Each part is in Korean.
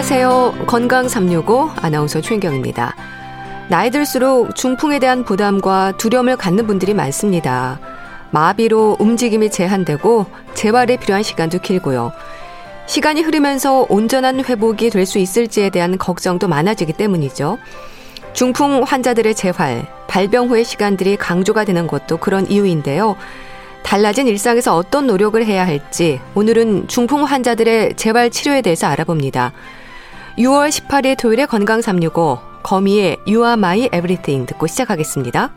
안녕하세요. 건강 365 아나운서 최인경입니다. 나이 들수록 중풍에 대한 부담과 두려움을 갖는 분들이 많습니다. 마비로 움직임이 제한되고 재활에 필요한 시간도 길고요. 시간이 흐르면서 온전한 회복이 될 수 있을지에 대한 걱정도 많아지기 때문이죠. 중풍 환자들의 재활, 발병 후의 시간들이 강조가 되는 것도 그런 이유인데요. 달라진 일상에서 어떤 노력을 해야 할지 오늘은 중풍 환자들의 재활 치료에 대해서 알아봅니다. 6월 18일 토요일에 건강 365 거미의 You Are My Everything 듣고 시작하겠습니다.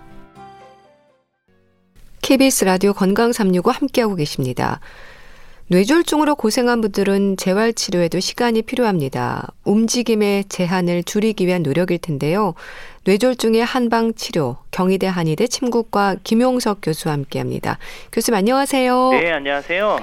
KBS 라디오 건강 365 함께하고 계십니다. 뇌졸중으로 고생한 분들은 재활치료에도 시간이 필요합니다. 움직임의 제한을 줄이기 위한 노력일 텐데요. 뇌졸중의 한방 치료, 경희대 한의대 침구과 김용석 교수와 함께 합니다. 교수님 안녕하세요. 네, 안녕하세요.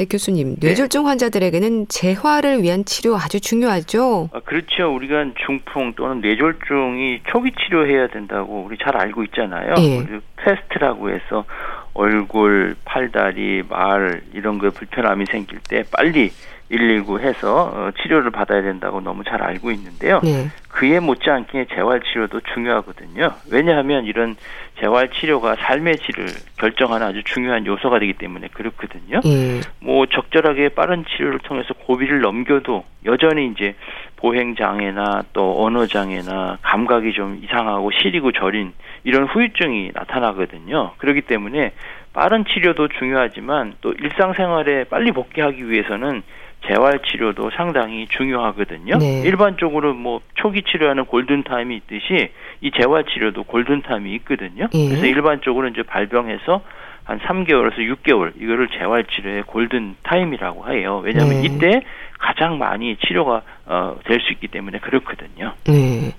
네, 교수님. 뇌졸중 환자들에게는 재활을 위한 치료 아주 중요하죠? 아, 그렇죠. 우리가 중풍 또는 뇌졸중이 초기 치료해야 된다고 우리 잘 알고 있잖아요. 예. 패스트라고 해서 얼굴, 팔다리, 말 이런 거 불편함이 생길 때 빨리 119 해서 어, 치료를 받아야 된다고 너무 잘 알고 있는데요. 네. 그에 못지않게 재활 치료도 중요하거든요. 왜냐하면 이런 재활 치료가 삶의 질을 결정하는 아주 중요한 요소가 되기 때문에 그렇거든요. 예. 뭐 적절하게 빠른 치료를 통해서 고비를 넘겨도 여전히 이제 보행 장애나 또 언어 장애나 감각이 좀 이상하고 시리고 저린 이런 후유증이 나타나거든요. 그렇기 때문에 빠른 치료도 중요하지만 또 일상생활에 빨리 복귀하기 위해서는 재활 치료도 상당히 중요하거든요. 네. 일반적으로 뭐 초기 치료하는 골든 타임이 있듯이 이 재활 치료도 골든 타임이 있거든요. 예. 그래서 일반적으로 이제 발병해서 한 3개월에서 6개월 이거를 재활 치료의 골든 타임이라고 해요. 왜냐하면 네. 이때 가장 많이 치료가 어, 될 수 있기 때문에 그렇거든요. 네.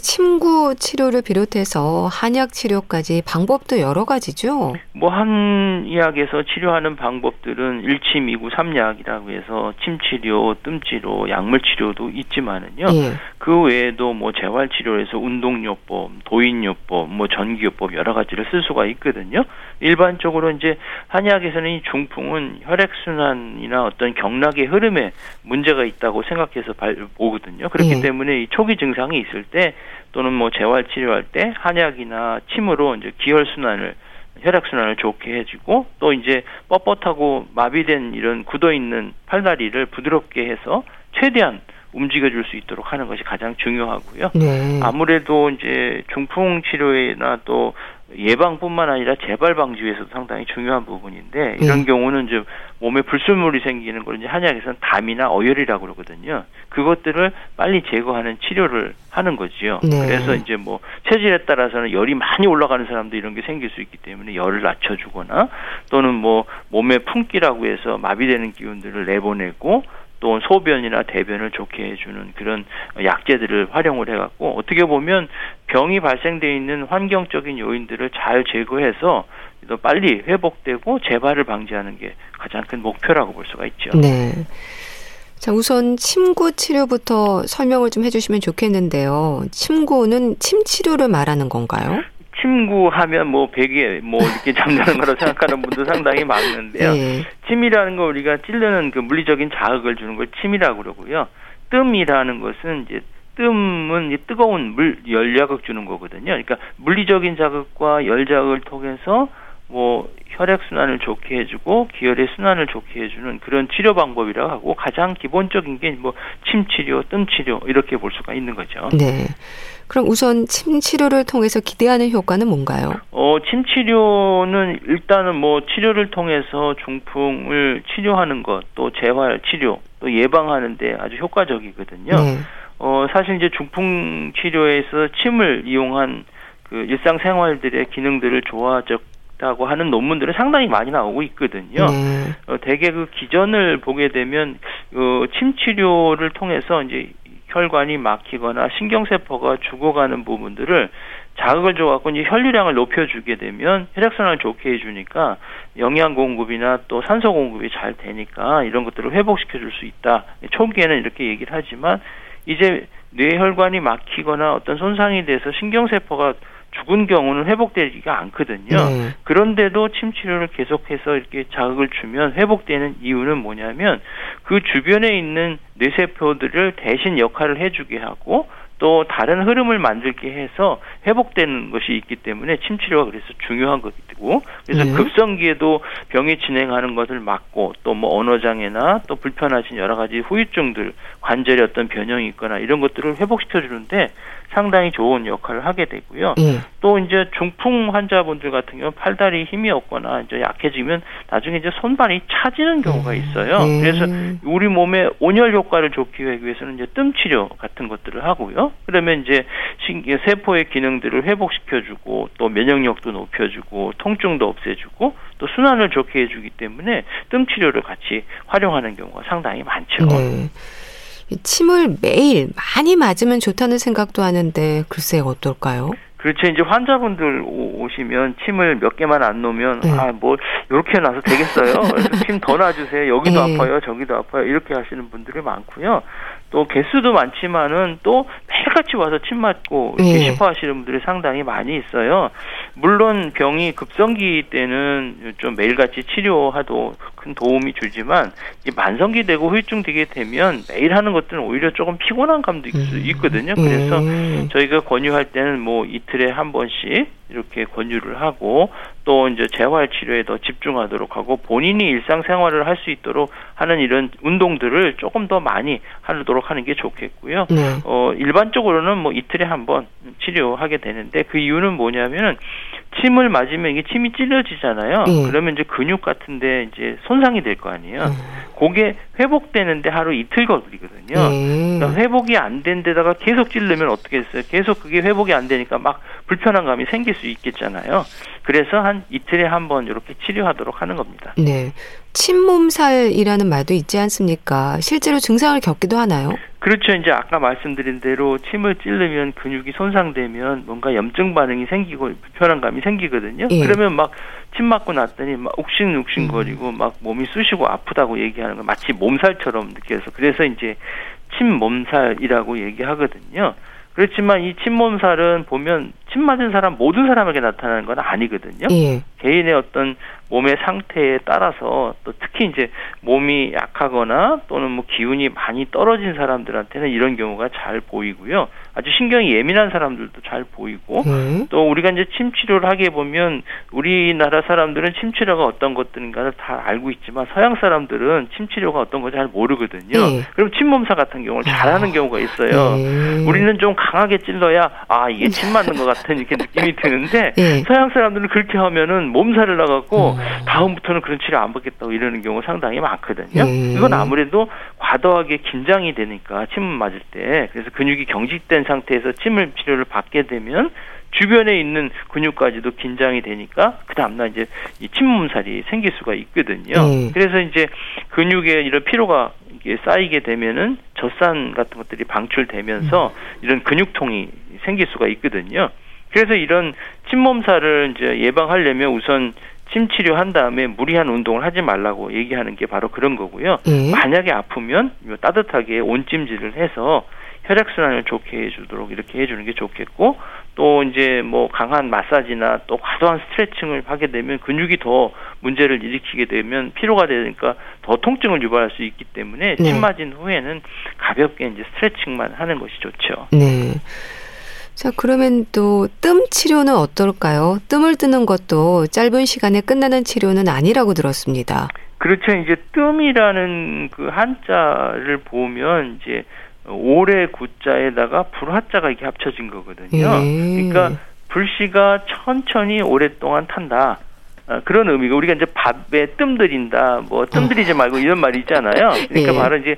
침구 치료를 비롯해서 한약 치료까지 방법도 여러 가지죠? 뭐 한의학에서 치료하는 방법들은 일침, 이구, 삼약이라고 해서 침치료, 뜸치료, 약물 치료도 있지만은요. 예. 그 외에도 뭐 재활 치료에서 운동요법, 도인요법, 뭐 전기요법 여러 가지를 쓸 수가 있거든요. 일반적으로 이제 한의학에서는 이 중풍은 혈액 순환이나 어떤 경락의 흐름에 문제가 있다고 생각해서 발, 보거든요. 그렇기 예. 때문에 이 초기 증상이 있을 때 또는 뭐 재활 치료할 때 한약이나 침으로 이제 기혈 순환을 혈액 순환을 좋게 해주고 또 이제 뻣뻣하고 마비된 이런 굳어 있는 팔다리를 부드럽게 해서 최대한 움직여줄 수 있도록 하는 것이 가장 중요하고요. 네. 아무래도 이제 중풍 치료나 또 예방뿐만 아니라 재발 방지 위해서도 상당히 중요한 부분인데 이런 네. 경우는 이제 몸에 불순물이 생기는 걸 이제 한약에서는 담이나 어혈이라고 그러거든요. 그것들을 빨리 제거하는 치료를 하는 거지요. 네. 그래서 이제 뭐 체질에 따라서는 열이 많이 올라가는 사람도 이런 게 생길 수 있기 때문에 열을 낮춰주거나 또는 뭐 몸에 품기라고 해서 마비되는 기운들을 내보내고 또 소변이나 대변을 좋게 해주는 그런 약재들을 활용을 해갖고 어떻게 보면 병이 발생돼 있는 환경적인 요인들을 잘 제거해서 더 빨리 회복되고 재발을 방지하는 게 가장 큰 목표라고 볼 수가 있죠. 네. 자, 우선 침구 치료부터 설명을 좀 해주시면 좋겠는데요. 침구는 침 치료를 말하는 건가요? 침구하면 뭐 베개 뭐 이렇게 잠자는 거라고 생각하는 분도 상당히 많은데요. 예. 침이라는 거 우리가 찌르는 그 물리적인 자극을 주는 걸 침이라고 그러고요. 뜸이라는 것은 이제 뜸은 이 뜨거운 물 열자극 주는 거거든요. 그러니까 물리적인 자극과 열 자극을 통해서 뭐 혈액 순환을 좋게 해주고 기혈의 순환을 좋게 해주는 그런 치료 방법이라고 하고 가장 기본적인 게 뭐 침 치료, 뜸 치료 이렇게 볼 수가 있는 거죠. 네. 그럼 우선 침 치료를 통해서 기대하는 효과는 뭔가요? 어, 침 치료는 일단은 뭐 치료를 통해서 중풍을 치료하는 것, 또 재활 치료, 또 예방하는데 아주 효과적이거든요. 네. 어, 사실 이제 중풍 치료에서 침을 이용한 그 일상생활들의 기능들을 좋아졌 다고 하는 논문들은 상당히 많이 나오고 있거든요. 네. 어, 대개 그 기전을 보게 되면 어, 침 치료를 통해서 이제 혈관이 막히거나 신경세포가 죽어가는 부분들을 자극을 줘갖고 이제 혈류량을 높여주게 되면 혈액순환을 좋게 해주니까 영양 공급이나 또 산소 공급이 잘 되니까 이런 것들을 회복시켜줄 수 있다. 초기에는 이렇게 얘기를 하지만 이제 뇌혈관이 막히거나 어떤 손상이 돼서 신경세포가 죽은 경우는 회복되지가 않거든요. 네. 그런데도 침 치료를 계속해서 이렇게 자극을 주면 회복되는 이유는 뭐냐면 그 주변에 있는 뇌세포들을 대신 역할을 해주게 하고 또 다른 흐름을 만들게 해서 회복되는 것이 있기 때문에 침 치료가 그래서 중요한 것이고 그래서 네. 급성기에도 병이 진행하는 것을 막고 또 뭐 언어 장애나 또 불편하신 여러 가지 후유증들 관절에 어떤 변형이 있거나 이런 것들을 회복시켜 주는데 상당히 좋은 역할을 하게 되고요. 예. 또 이제 중풍 환자분들 같은 경우 팔다리 힘이 없거나 이제 약해지면 나중에 이제 손발이 차지는 경우가 음. 있어요. 예. 그래서 우리 몸에 온열 효과를 좋기 위해서는 이제 뜸 치료 같은 것들을 하고요. 그러면 이제 세포의 기능들을 회복시켜주고 또 면역력도 높여주고 통증도 없애주고 또 순환을 좋게 해주기 때문에 뜸 치료를 같이 활용하는 경우가 상당히 많죠. 네. 침을 매일 많이 맞으면 좋다는 생각도 하는데 글쎄 어떨까요? 그렇죠. 이제 환자분들 오시면 침을 몇 개만 안 놓으면 네. 아뭐 이렇게 놔서 되겠어요. 침 더 놔주세요. 여기도 네. 아파요, 저기도 아파요. 이렇게 하시는 분들이 많고요. 또 개수도 많지만은 또 매일같이 와서 침 맞고 이렇게 네. 싶어 하시는 분들이 상당히 많이 있어요. 물론 병이 급성기 때는 좀 매일같이 치료하도 큰 도움이 주지만 만성기 되고 후유증 되게 되면 매일 하는 것들은 오히려 조금 피곤한 감도 음. 있거든요. 그래서 음. 저희가 권유할 때는 뭐 이틀에 한 번씩 이렇게 권유를 하고 또 이제 재활 치료에 더 집중하도록 하고 본인이 일상생활을 할 수 있도록 하는 이런 운동들을 조금 더 많이 하도록 하는 게 좋겠고요. 네. 어 일반적으로는 뭐 이틀에 한 번 치료하게 되는데 그 이유는 뭐냐면은 침을 맞으면 이게 침이 찔려지잖아요. 네. 그러면 이제 근육 같은데 이제 손상이 될 거 아니에요. 음. 그게 회복되는데 하루 이틀 걸리거든요. 네. 그러니까 회복이 안 된 데다가 계속 찌르면 어떻게 했어요? 계속 그게 회복이 안 되니까 막 불편한 감이 생길 수 있겠잖아요. 그래서 한 이틀에 한 번 이렇게 치료하도록 하는 겁니다. 네. 침몸살이라는 말도 있지 않습니까? 실제로 증상을 겪기도 하나요? 그렇죠. 이제 아까 말씀드린 대로 침을 찌르면 근육이 손상되면 뭔가 염증 반응이 생기고 불편한 감이 생기거든요. 예. 그러면 막 침 맞고 났더니 막 욱신욱신거리고 음. 막 몸이 쑤시고 아프다고 얘기하는 거 마치 몸살처럼 느껴서 그래서 이제 침 몸살이라고 얘기하거든요. 그렇지만 이 침몸살은 보면 침 맞은 사람 모든 사람에게 나타나는 건 아니거든요. 예. 개인의 어떤 몸의 상태에 따라서 또 특히 이제 몸이 약하거나 또는 뭐 기운이 많이 떨어진 사람들한테는 이런 경우가 잘 보이고요. 아주 신경이 예민한 사람들도 잘 보이고 네. 또 우리가 이제 침 치료를 하게 보면 우리나라 사람들은 침 치료가 어떤 것들인가를 다 알고 있지만 서양 사람들은 침 치료가 어떤 거잘 모르거든요. 네. 그럼 침몸사 같은 경우를 잘하는 아. 경우가 있어요. 네. 우리는 좀 강하게 찔러야 아 이게 침 맞는 것 같은 이렇게 느낌이 드는데 네. 서양 사람들은 그렇게 하면은 몸살을 나갖고 음. 다음부터는 그런 치료 안 받겠다고 이러는 경우 상당히 많거든요. 네. 이건 아무래도 과도하게 긴장이 되니까 침 맞을 때 그래서 근육이 경직된 상태에서 침을 치료를 받게 되면 주변에 있는 근육까지도 긴장이 되니까 그 다음날 이제 이 침몸살이 생길 수가 있거든요. 네. 그래서 이제 근육에 이런 피로가 쌓이게 되면은 젖산 같은 것들이 방출되면서 음. 이런 근육통이 생길 수가 있거든요. 그래서 이런 침몸살을 이제 예방하려면 우선 침 치료한 다음에 무리한 운동을 하지 말라고 얘기하는 게 바로 그런 거고요. 예. 만약에 아프면 따뜻하게 온찜질을 해서 혈액 순환을 좋게 해주도록 이렇게 해주는 게 좋겠고 또 이제 뭐 강한 마사지나 또 과도한 스트레칭을 하게 되면 근육이 더 문제를 일으키게 되면 피로가 되니까 더 통증을 유발할 수 있기 때문에 네. 침 맞은 후에는 가볍게 이제 스트레칭만 하는 것이 좋죠. 네. 자, 그러면 또 뜸 치료는 어떨까요? 뜸을 뜨는 것도 짧은 시간에 끝나는 치료는 아니라고 들었습니다. 그렇죠. 이제 뜸이라는 그 한자를 보면 이제 오래 구자에다가 불화자가 이렇게 합쳐진 거거든요. 예. 그러니까 불씨가 천천히 오랫동안 탄다. 어, 그런 의미가 우리가 이제 밥에 뜸 들인다, 뭐 뜸 들이지 말고 이런 말이 있잖아요. 그러니까 예. 바로 이제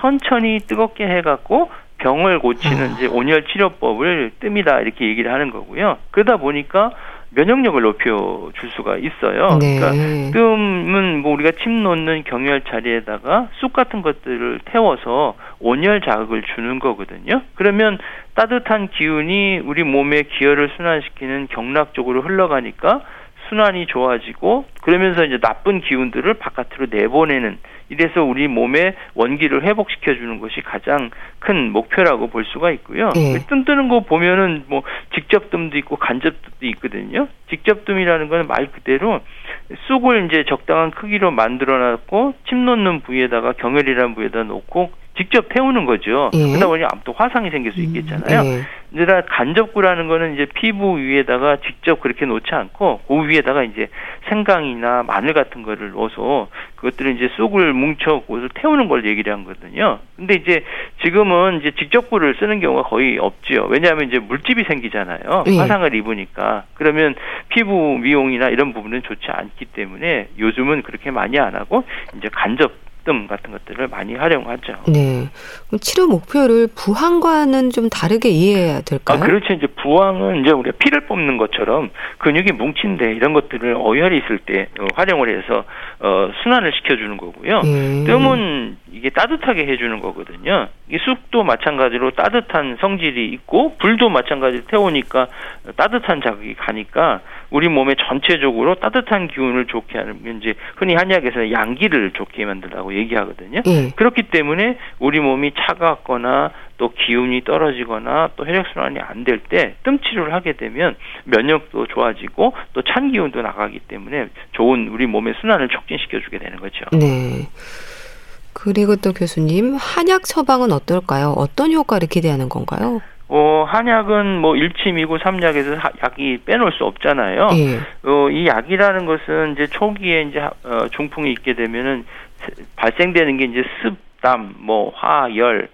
천천히 뜨겁게 해갖고 병을 고치는 아. 이제 온열 치료법을 뜸이다 이렇게 얘기를 하는 거고요. 그러다 보니까 면역력을 높여 줄 수가 있어요. 네. 그러니까 뜸은 뭐 우리가 침 놓는 경열 자리에다가 쑥 같은 것들을 태워서 온열 자극을 주는 거거든요. 그러면 따뜻한 기운이 우리 몸의 기혈을 순환시키는 경락 쪽으로 흘러가니까 순환이 좋아지고 그러면서 이제 나쁜 기운들을 바깥으로 내보내는 이래서 우리 몸의 원기를 회복시켜 주는 것이 가장 큰 목표라고 볼 수가 있고요. 네. 뜸 뜨는 거 보면은 뭐 직접뜸도 있고 간접뜸도 있거든요. 직접뜸이라는 거는 말 그대로 쑥을 이제 적당한 크기로 만들어 놨고 침 놓는 부위에다가 경혈이라는 부위에다 놓고 직접 태우는 거죠. 예. 그러다 보니 또 화상이 생길 수 있겠잖아요. 음, 예. 근데 간접구라는 거는 이제 피부 위에다가 직접 그렇게 놓지 않고 그 위에다가 이제 생강이나 마늘 같은 거를 넣어서 그것들을 이제 쑥을 뭉쳐 그것을 태우는 걸 얘기를 한 거거든요. 근데 이제 지금은 이제 직접구를 쓰는 경우가 거의 없지요. 왜냐하면 이제 물집이 생기잖아요. 예. 화상을 입으니까. 그러면 피부 미용이나 이런 부분은 좋지 않기 때문에 요즘은 그렇게 많이 안 하고 이제 간접 뜸 같은 것들을 많이 활용하죠. 네. 그럼 치료 목표를 부항과는 좀 다르게 이해해야 될까요? 아, 그렇죠. 이제 부항은 이제 우리가 피를 뽑는 것처럼 근육이 뭉친데 이런 것들을 어혈이 있을 때 어, 활용을 해서 어, 순환을 시켜주는 거고요. 음. 뜸은 이게 따뜻하게 해주는 거거든요. 이 쑥도 마찬가지로 따뜻한 성질이 있고 불도 마찬가지로 태우니까 따뜻한 자극이 가니까 우리 몸에 전체적으로 따뜻한 기운을 좋게 하는 이제 흔히 한약에서 양기를 좋게 만들라고 얘기하거든요. 예. 그렇기 때문에 우리 몸이 차갑거나 또 기운이 떨어지거나 또 혈액 순환이 안 될 때 뜸 치료를 하게 되면 면역도 좋아지고 또 찬 기운도 나가기 때문에 좋은 우리 몸의 순환을 촉진시켜 주게 되는 거죠. 네. 그리고 또 교수님 한약 처방은 어떨까요? 어떤 효과를 기대하는 건가요? 어, 한약은 뭐 일침이고 삼약에서 약이 빼놓을 수 없잖아요. 예. 어, 이 약이라는 것은 이제 초기에 이제 어, 중풍이 있게 되면은 발생되는 게 이제 습담, 뭐 화열,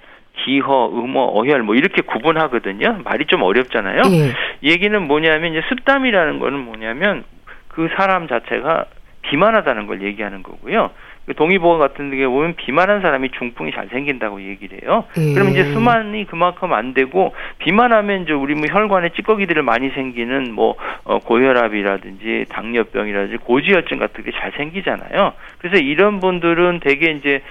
기허, 음어, 어혈 뭐 이렇게 구분하거든요. 말이 좀 어렵잖아요. 예. 얘기는 뭐냐면 이제 습담이라는 거는 뭐냐면 그 사람 자체가 비만하다는 걸 얘기하는 거고요. 그 동의보감 같은 데 보면 비만한 사람이 중풍이 잘 생긴다고 얘기를 해요. 음. 그럼 이제 수만이 그만큼 안 되고 비만하면 이제 우리 뭐 혈관에 찌꺼기들을 많이 생기는 뭐 어, 고혈압이라든지 당뇨병이라든지 고지혈증 같은 게 잘 생기잖아요. 그래서 이런 분들은 대개 이제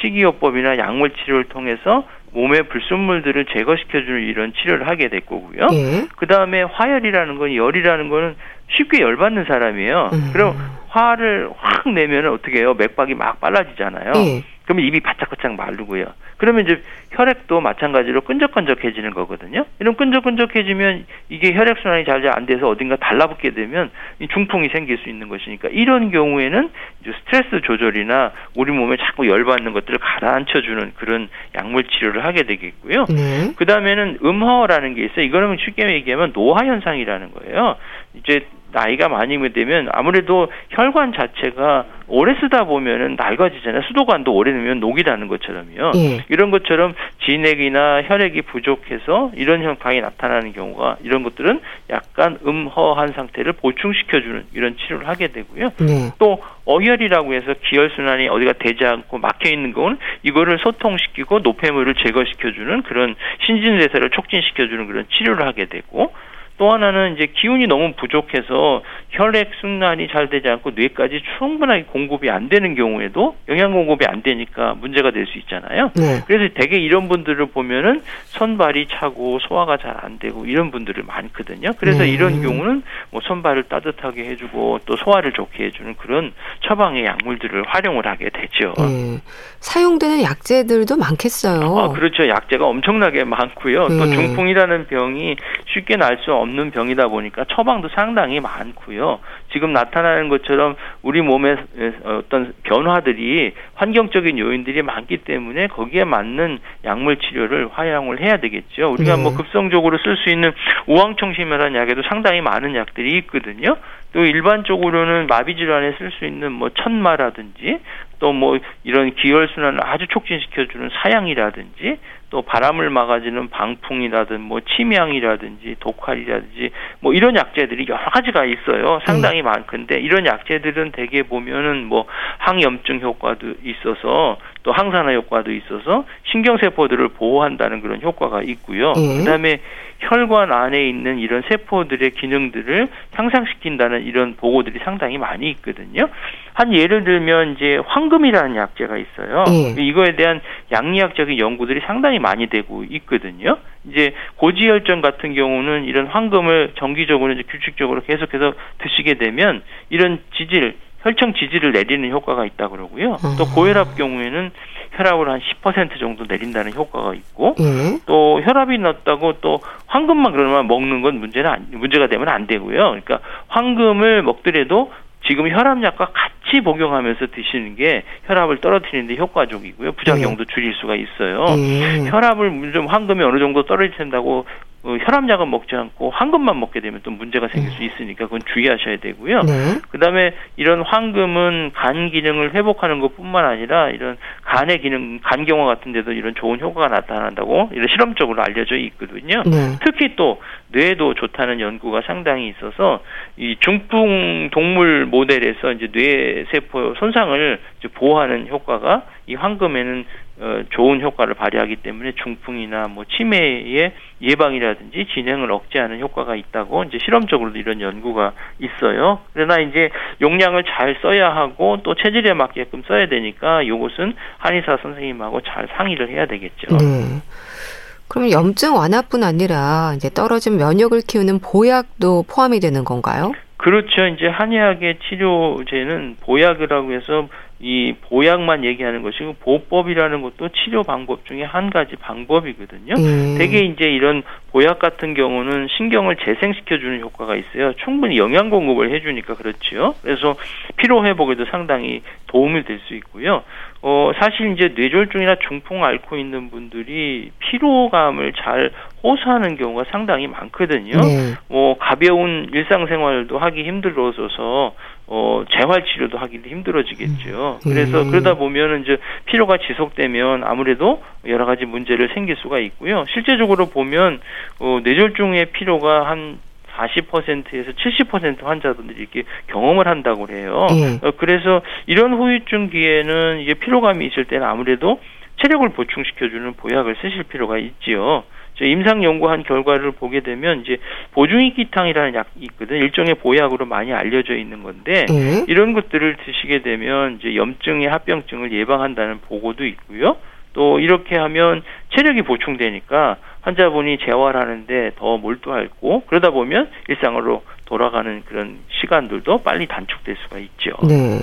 식이요법이나 약물 치료를 통해서 몸의 불순물들을 제거시켜주는 이런 치료를 하게 될 거고요. 예. 그 다음에 화열이라는 건 열이라는 거는 쉽게 열받는 사람이에요. 음. 그럼 화를 확 내면 어떻게 해요? 맥박이 막 빨라지잖아요. 예. 그러면 입이 바짝바짝 마르고요. 그러면 이제 혈액도 마찬가지로 끈적끈적해지는 거거든요. 이런 끈적끈적해지면 이게 혈액 순환이 잘 안 돼서 어딘가 달라붙게 되면 중풍이 생길 수 있는 것이니까 이런 경우에는 이제 스트레스 조절이나 우리 몸에 자꾸 열받는 것들을 가라앉혀 주는 그런 약물 치료를 하게 되겠고요. 네. 그 다음에는 음허라는 게 있어요. 이거는 쉽게 얘기하면 노화 현상이라는 거예요. 이제 나이가 많이 되면 아무래도 혈관 자체가 오래 쓰다 보면은 낡아지잖아요. 수도관도 오래 넣으면 녹이 나는 것처럼요. 예. 이런 것처럼 진액이나 혈액이 부족해서 이런 현상이 나타나는 경우가 이런 것들은 약간 음허한 상태를 보충시켜주는 이런 치료를 하게 되고요. 예. 또 어혈이라고 해서 기혈 순환이 어디가 되지 않고 막혀 있는 경우는 이거를 소통시키고 노폐물을 제거시켜주는 그런 신진대사를 촉진시켜주는 그런 치료를 하게 되고 또 하나는 이제 기운이 너무 부족해서 혈액 순환이 잘 되지 않고 뇌까지 충분하게 공급이 안 되는 경우에도 영양 공급이 안 되니까 문제가 될 수 있잖아요. 네. 그래서 대개 이런 분들을 보면은 손발이 차고 소화가 잘 안 되고 이런 분들이 많거든요. 그래서 네. 이런 경우는 뭐 손발을 따뜻하게 해주고 또 소화를 좋게 해주는 그런 처방의 약물들을 활용을 하게 되죠. 네. 사용되는 약재들도 많겠어요. 아, 그렇죠. 약재가 엄청나게 많고요. 또 네. 중풍이라는 병이 쉽게 날 수 없는 없는 병이다 보니까 처방도 상당히 많고요. 지금 나타나는 것처럼 우리 몸의 어떤 변화들이 환경적인 요인들이 많기 때문에 거기에 맞는 약물 치료를 활용을 해야 되겠죠. 우리가 네. 뭐 급성적으로 쓸 수 있는 우황청심이라는 약에도 상당히 많은 약들이 있거든요. 또 일반적으로는 마비 질환에 쓸 수 있는 뭐 천마라든지 또 뭐 이런 기혈 순환을 아주 촉진시켜주는 사양이라든지 또 바람을 막아주는 방풍이라든 뭐 침향이라든지 독활이라든지 뭐 이런 약재들이 여러 가지가 있어요. 상당히 음. 많건데 이런 약재들은 대개 보면은 뭐 항염증 효과도 있어서 또 항산화 효과도 있어서 신경세포들을 보호한다는 그런 효과가 있고요. 음. 그다음에 혈관 안에 있는 이런 세포들의 기능들을 향상시킨다는 이런 보고들이 상당히 많이 있거든요. 한 예를 들면 이제 황금이라는 약재가 있어요. 예. 이거에 대한 양리학적인 연구들이 상당히 많이 되고 있거든요. 이제 고지혈증 같은 경우는 이런 황금을 정기적으로 이제 규칙적으로 계속해서 드시게 되면 이런 지질 혈청 지지를 내리는 효과가 있다 그러고요. 또 고혈압 경우에는 혈압을 한 10% 정도 내린다는 효과가 있고 예. 또 혈압이 낮다고 또 황금만 그러면 먹는 건 문제는 안, 문제가 되면 안 되고요. 그러니까 황금을 먹더라도 지금 혈압약과 같이 복용하면서 드시는 게 혈압을 떨어뜨리는데 효과적이고요. 부작용도 네. 줄일 수가 있어요. 네. 혈압을 좀 황금이 어느 정도 떨어진다고 어, 혈압약은 먹지 않고 황금만 먹게 되면 또 문제가 생길 수 네. 있으니까 그건 주의하셔야 되고요. 네. 그다음에 이런 황금은 간 기능을 회복하는 것뿐만 아니라 이런 간의 기능, 간경화 같은 데도 이런 좋은 효과가 나타난다고 이런 실험적으로 알려져 있거든요. 네. 특히 또 뇌도 좋다는 연구가 상당히 있어서 이 중풍 동물 모델에서 이제 뇌 세포 손상을 보호하는 효과가 이 황금에는 어, 좋은 효과를 발휘하기 때문에 중풍이나 뭐 치매의 예방이라든지 진행을 억제하는 효과가 있다고 이제 실험적으로도 이런 연구가 있어요. 그러나 이제 용량을 잘 써야 하고 또 체질에 맞게끔 써야 되니까 이것은 한의사 선생님하고 잘 상의를 해야 되겠죠. 네. 그럼 염증 완화뿐 아니라 이제 떨어진 면역을 키우는 보약도 포함이 되는 건가요? 그렇죠. 이제 한의학의 치료제는 보약이라고 해서 이 보약만 얘기하는 것이고 보법이라는 것도 치료 방법 중에 한 가지 방법이거든요. 음. 대개 이제 이런 보약 같은 경우는 신경을 재생시켜 주는 효과가 있어요. 충분히 영양 공급을 해 주니까 그렇지요. 그래서 피로 회복에도 상당히 도움이 될 수 있고요. 어 사실 이제 뇌졸중이나 중풍 앓고 있는 분들이 피로감을 잘 호소하는 경우가 상당히 많거든요. 네. 뭐 가벼운 일상생활도 하기 힘들어져서 어 재활 치료도 하기도 힘들어지겠죠. 음. 그래서 음. 그러다 보면은 이제 피로가 지속되면 아무래도 여러 가지 문제를 생길 수가 있고요. 실제적으로 보면 어 뇌졸중의 피로가 한 40%에서 70% 환자분들이 이렇게 경험을 한다고 해요. 예. 어, 그래서 이런 후유증기에는 이게 피로감이 있을 때는 아무래도 체력을 보충시켜주는 보약을 쓰실 필요가 있지요. 임상 연구한 결과를 보게 되면 이제 보중이기탕이라는 약이 있거든 일종의 보약으로 많이 알려져 있는 건데 네. 이런 것들을 드시게 되면 이제 염증의 합병증을 예방한다는 보고도 있고요. 또 이렇게 하면 체력이 보충되니까 환자분이 재활하는데 더 몰두하고 그러다 보면 일상으로 돌아가는 그런 시간들도 빨리 단축될 수가 있죠. 네.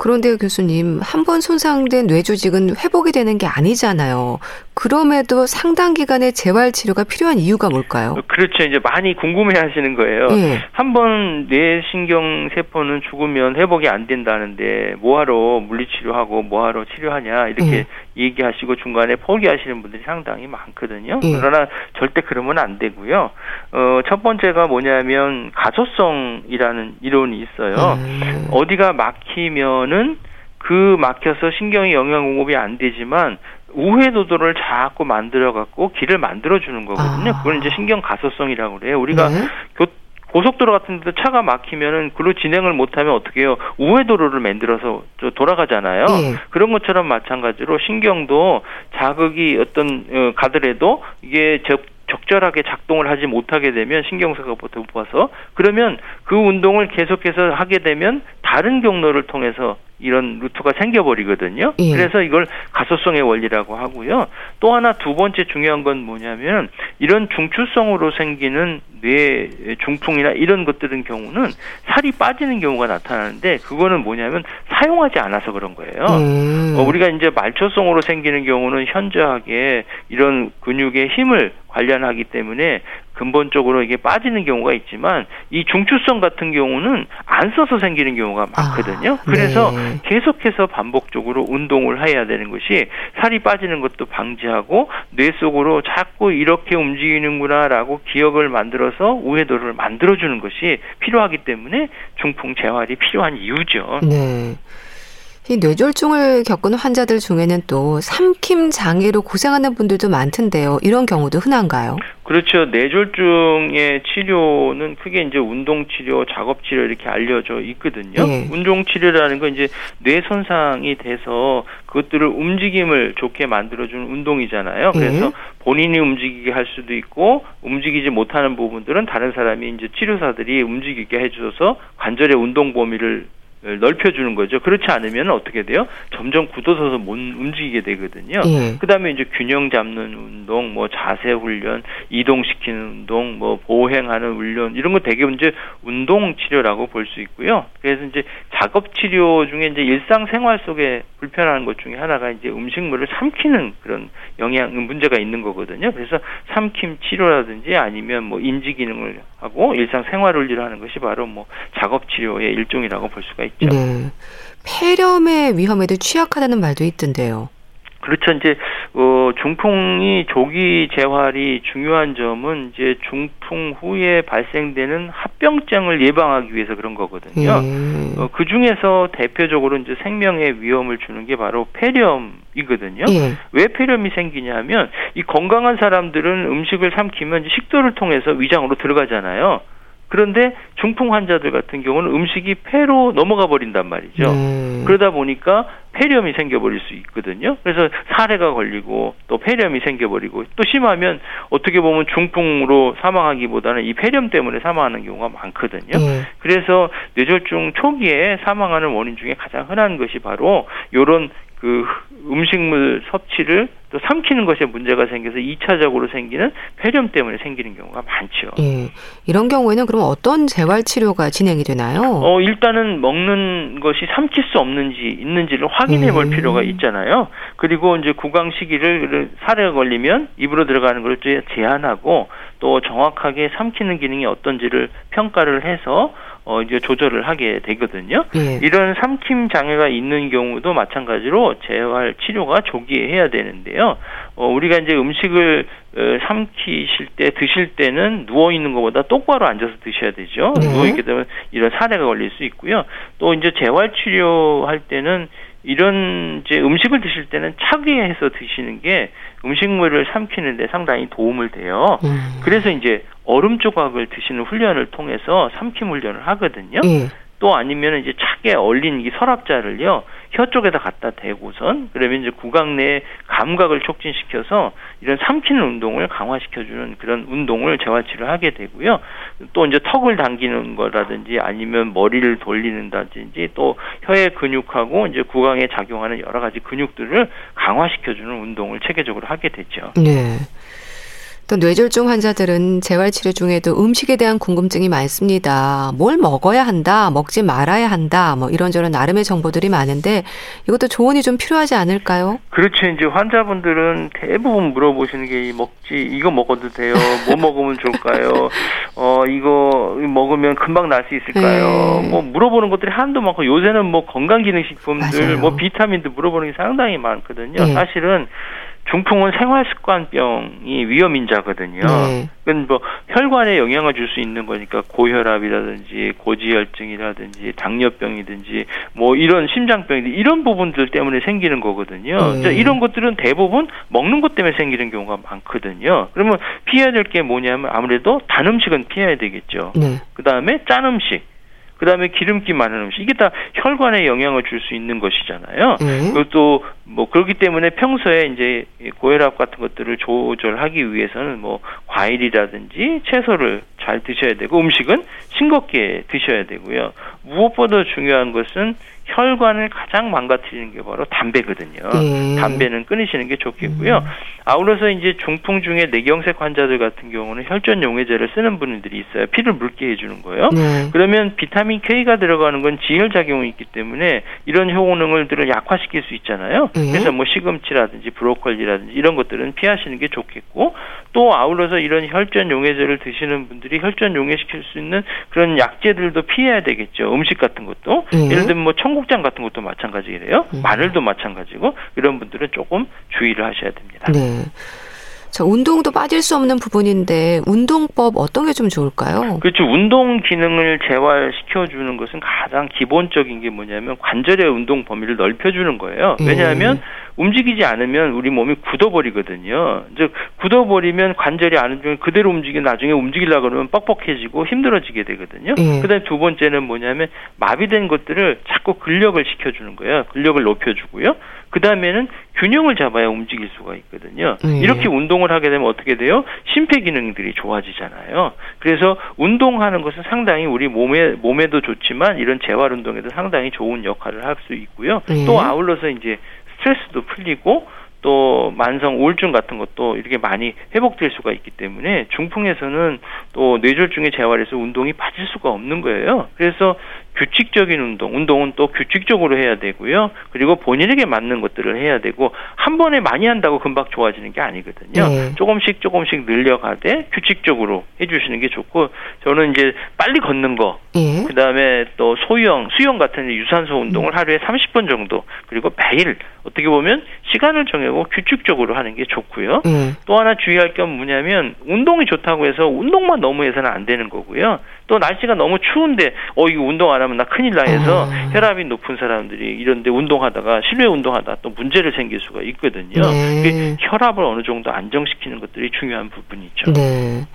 그런데 교수님, 한 번 손상된 뇌조직은 회복이 되는 게 아니잖아요. 그럼에도 상당 기간의 재활 치료가 필요한 이유가 뭘까요? 그렇죠. 이제 많이 궁금해 하시는 거예요. 네. 한번 뇌신경 세포는 죽으면 회복이 안 된다는데 뭐하러 물리치료하고 뭐하러 치료하냐 이렇게 네. 얘기하시고 중간에 포기하시는 분들이 상당히 많거든요. 네. 그러나 절대 그러면 안 되고요. 어, 첫 번째가 뭐냐면 가소성이라는 이론이 있어요. 음. 어디가 막히면은 그 막혀서 신경이 영양 공급이 안 되지만 우회 도도를 자꾸 만들어 갖고 길을 만들어 주는 거거든요. 아. 그걸 이제 신경 가소성이라고 그래요. 우리가 네. 교, 고속도로 같은 데도 차가 막히면은 그로 진행을 못하면 어떻게 해요? 우회도로를 만들어서 돌아가잖아요. 네. 그런 것처럼 마찬가지로 신경도 자극이 어떤 어, 가더라도 이게 적 적절하게 작동을 하지 못하게 되면 신경쇠가 덮어서 그러면 그 운동을 계속해서 하게 되면 다른 경로를 통해서 이런 루트가 생겨버리거든요. 예. 그래서 이걸 가소성의 원리라고 하고요. 또 하나 두 번째 중요한 건 뭐냐면 이런 중추성으로 생기는 뇌 중풍이나 이런 것들은 경우는 살이 빠지는 경우가 나타나는데 그거는 뭐냐면 사용하지 않아서 그런 거예요. 음. 어, 우리가 이제 말초성으로 생기는 경우는 현저하게 이런 근육의 힘을 관련하기 때문에 근본적으로 이게 빠지는 경우가 있지만 이 중추성 같은 경우는 안 써서 생기는 경우가 많거든요. 아, 그래서 네. 계속해서 반복적으로 운동을 해야 되는 것이 살이 빠지는 것도 방지하고 뇌 속으로 자꾸 이렇게 움직이는구나라고 기억을 만들어서 우회도를 만들어주는 것이 필요하기 때문에 중풍 재활이 필요한 이유죠. 네. 이 뇌졸중을 겪은 환자들 중에는 또 삼킴 장애로 고생하는 분들도 많던데요. 이런 경우도 흔한가요? 그렇죠. 뇌졸중의 치료는 크게 이제 운동 치료, 작업 치료 이렇게 알려져 있거든요. 예. 운동 치료라는 건 이제 뇌 손상이 돼서 그것들을 움직임을 좋게 만들어주는 운동이잖아요. 예. 그래서 예. 본인이 움직이게 할 수도 있고 움직이지 못하는 부분들은 다른 사람이 이제 치료사들이 움직이게 해줘서 관절의 운동 범위를 넓혀주는 거죠. 그렇지 않으면 어떻게 돼요? 점점 굳어서서 못 움직이게 되거든요. 예. 그다음에 이제 균형 잡는 운동, 뭐 자세 훈련, 이동시키는 운동, 뭐 보행하는 훈련 이런 거 되게 이제 운동 치료라고 볼 수 있고요. 그래서 이제 작업 치료 중에 이제 일상 생활 속에 불편한 것 중에 하나가 이제 음식물을 삼키는 그런 영향 문제가 있는 거거든요. 그래서 삼킴 치료라든지 아니면 뭐 인지 기능을 하고 일상 생활 훈련을 하는 것이 바로 뭐 작업 치료의 일종이라고 볼 수가 있죠. 네. 폐렴의 위험에도 취약하다는 말도 있던데요. 그렇죠. 이제 어 중풍이 조기 재활이 중요한 점은 이제 중풍 후에 발생되는 합병증을 예방하기 위해서 그런 거거든요. 예. 어, 그 중에서 대표적으로 이제 생명의 위험을 주는 게 바로 폐렴이거든요. 예. 왜 폐렴이 생기냐면 이 건강한 사람들은 음식을 삼키면 식도를 통해서 위장으로 들어가잖아요. 그런데 중풍 환자들 같은 경우는 음식이 폐로 넘어가 버린단 말이죠. 네. 그러다 보니까 폐렴이 생겨버릴 수 있거든요. 그래서 사례가 걸리고 또 폐렴이 생겨버리고 또 심하면 어떻게 보면 중풍으로 사망하기보다는 이 폐렴 때문에 사망하는 경우가 많거든요. 네. 그래서 뇌졸중 초기에 사망하는 원인 중에 가장 흔한 것이 바로 요런 그 음식물 섭취를 또 삼키는 것에 문제가 생겨서 2차적으로 생기는 폐렴 때문에 생기는 경우가 많죠. 예. 이런 경우에는 그럼 어떤 재활 치료가 진행이 되나요? 어, 일단은 먹는 것이 삼킬 수 없는지 있는지를 확인해 볼 음. 필요가 있잖아요. 그리고 이제 구강 시기를 사례가 걸리면 입으로 들어가는 걸 제한하고 또 정확하게 삼키는 기능이 어떤지를 평가를 해서 어 이제 조절을 하게 되거든요. 예. 이런 삼킴 장애가 있는 경우도 마찬가지로 재활 치료가 조기에 해야 되는데요. 어 우리가 이제 음식을 어, 삼키실 때 드실 때는 누워 있는 것보다 똑바로 앉아서 드셔야 되죠. 네. 누워 있게 되면 이런 사례가 걸릴 수 있고요. 또 이제 재활 치료할 때는 이런 이제 음식을 드실 때는 차게 해서 드시는 게 음식물을 삼키는데 상당히 도움을 돼요. 음. 그래서 이제 얼음 조각을 드시는 훈련을 통해서 삼킴 훈련을 하거든요. 음. 또 아니면 이제 차게 얼린 이 서랍자를요 혀 쪽에다 갖다 대고선 그러면 이제 구강 내 감각을 촉진시켜서 이런 삼키는 운동을 강화시켜주는 그런 운동을 재활치를 하게 되고요. 또 이제 턱을 당기는 거라든지 아니면 머리를 돌리는다든지 또 혀의 근육하고 이제 구강에 작용하는 여러 가지 근육들을 강화시켜주는 운동을 체계적으로 하게 되죠. 네. 또 뇌졸중 환자들은 재활치료 중에도 음식에 대한 궁금증이 많습니다. 뭘 먹어야 한다, 먹지 말아야 한다, 뭐 이런저런 나름의 정보들이 많은데 이것도 조언이 좀 필요하지 않을까요? 그렇죠. 이제 환자분들은 대부분 물어보시는 게 먹지 이거 먹어도 돼요? 뭐 먹으면 좋을까요? 어 이거 먹으면 금방 날 수 있을까요? 네. 뭐 물어보는 것들이 한도 많고 요새는 뭐 건강기능식품들, 뭐 비타민도 물어보는 게 상당히 많거든요. 네. 사실은 중풍은 생활습관병이 위험 인자거든요. 네. 그건 뭐 혈관에 영향을 줄 수 있는 거니까 고혈압이라든지 고지혈증이라든지 당뇨병이든지 뭐 이런 심장병이든 이런 부분들 때문에 생기는 거거든요. 네. 이런 것들은 대부분 먹는 것 때문에 생기는 경우가 많거든요. 그러면 피해야 될 게 뭐냐면 아무래도 단 음식은 피해야 되겠죠. 네. 그 다음에 짠 음식. 그 다음에 기름기 많은 음식 이게 다 혈관에 영향을 줄 수 있는 것이잖아요. 음. 그것도 뭐 그렇기 때문에 평소에 이제 고혈압 같은 것들을 조절하기 위해서는 뭐 과일이라든지 채소를 잘 드셔야 되고 음식은 싱겁게 드셔야 되고요. 무엇보다 중요한 것은 혈관을 가장 망가뜨리는 게 바로 담배거든요. 예. 담배는 끊으시는 게 좋겠고요. 음. 아울러서 이제 중풍 중에 뇌경색 환자들 같은 경우는 혈전 용해제를 쓰는 분들이 있어요. 피를 묽게 해주는 거예요. 네. 그러면 비타민 K가 들어가는 건 지혈 작용이 있기 때문에 이런 효능을들을 약화시킬 수 있잖아요. 예. 그래서 뭐 시금치라든지 브로콜리라든지 이런 것들은 피하시는 게 좋겠고 또 아울러서 이런 혈전 용해제를 드시는 분들이 혈전 용해시킬 수 있는 그런 약재들도 피해야 되겠죠. 음식 같은 것도 예. 예를 들면 뭐 청국 청국장 같은 것도 마찬가지래요. 음. 마늘도 마찬가지고 이런 분들은 조금 주의를 하셔야 됩니다. 네. 자, 운동도 빠질 수 없는 부분인데 운동법 어떤 게 좀 좋을까요? 그렇죠. 운동 기능을 재활시켜 주는 것은 가장 기본적인 게 뭐냐면 관절의 운동 범위를 넓혀 주는 거예요. 예. 왜냐하면 예. 움직이지 않으면 우리 몸이 굳어버리거든요. 즉 굳어버리면 관절이 아는 중에 그대로 움직이 나중에 움직이려 그러면 뻑뻑해지고 힘들어지게 되거든요. 예. 그다음에 두 번째는 뭐냐면 마비된 것들을 자꾸 근력을 시켜주는 거예요. 근력을 높여주고요. 그 다음에는 균형을 잡아야 움직일 수가 있거든요. 예. 이렇게 운동을 하게 되면 어떻게 돼요? 심폐 기능들이 좋아지잖아요. 그래서 운동하는 것은 상당히 우리 몸에 몸에도 좋지만 이런 재활 운동에도 상당히 좋은 역할을 할 수 있고요. 예. 또 아울러서 이제 스트레스도 풀리고 또 만성 우울증 같은 것도 이렇게 많이 회복될 수가 있기 때문에 중풍에서는 또 뇌졸중의 재활에서 운동이 빠질 수가 없는 거예요. 그래서 규칙적인 운동, 운동은 또 규칙적으로 해야 되고요. 그리고 본인에게 맞는 것들을 해야 되고 한 번에 많이 한다고 금방 좋아지는 게 아니거든요. 네. 조금씩 조금씩 늘려가되 규칙적으로 해주시는 게 좋고 저는 이제 빨리 걷는 거, 네. 그 다음에 또 소형, 수영 같은 유산소 운동을 음. 하루에 30분 정도 그리고 매일 어떻게 보면 시간을 정하고 규칙적으로 하는 게 좋고요. 네. 또 하나 주의할 게 뭐냐면 운동이 좋다고 해서 운동만 너무 해서는 안 되는 거고요. 또 날씨가 너무 추운데 어 이거 운동 안 하면 나 큰일 나 해서 어. 혈압이 높은 사람들이 이런데 운동하다가 실외 운동하다 또 문제를 생길 수가 있거든요. 네. 혈압을 어느 정도 안정시키는 것들이 중요한 부분이죠. 네.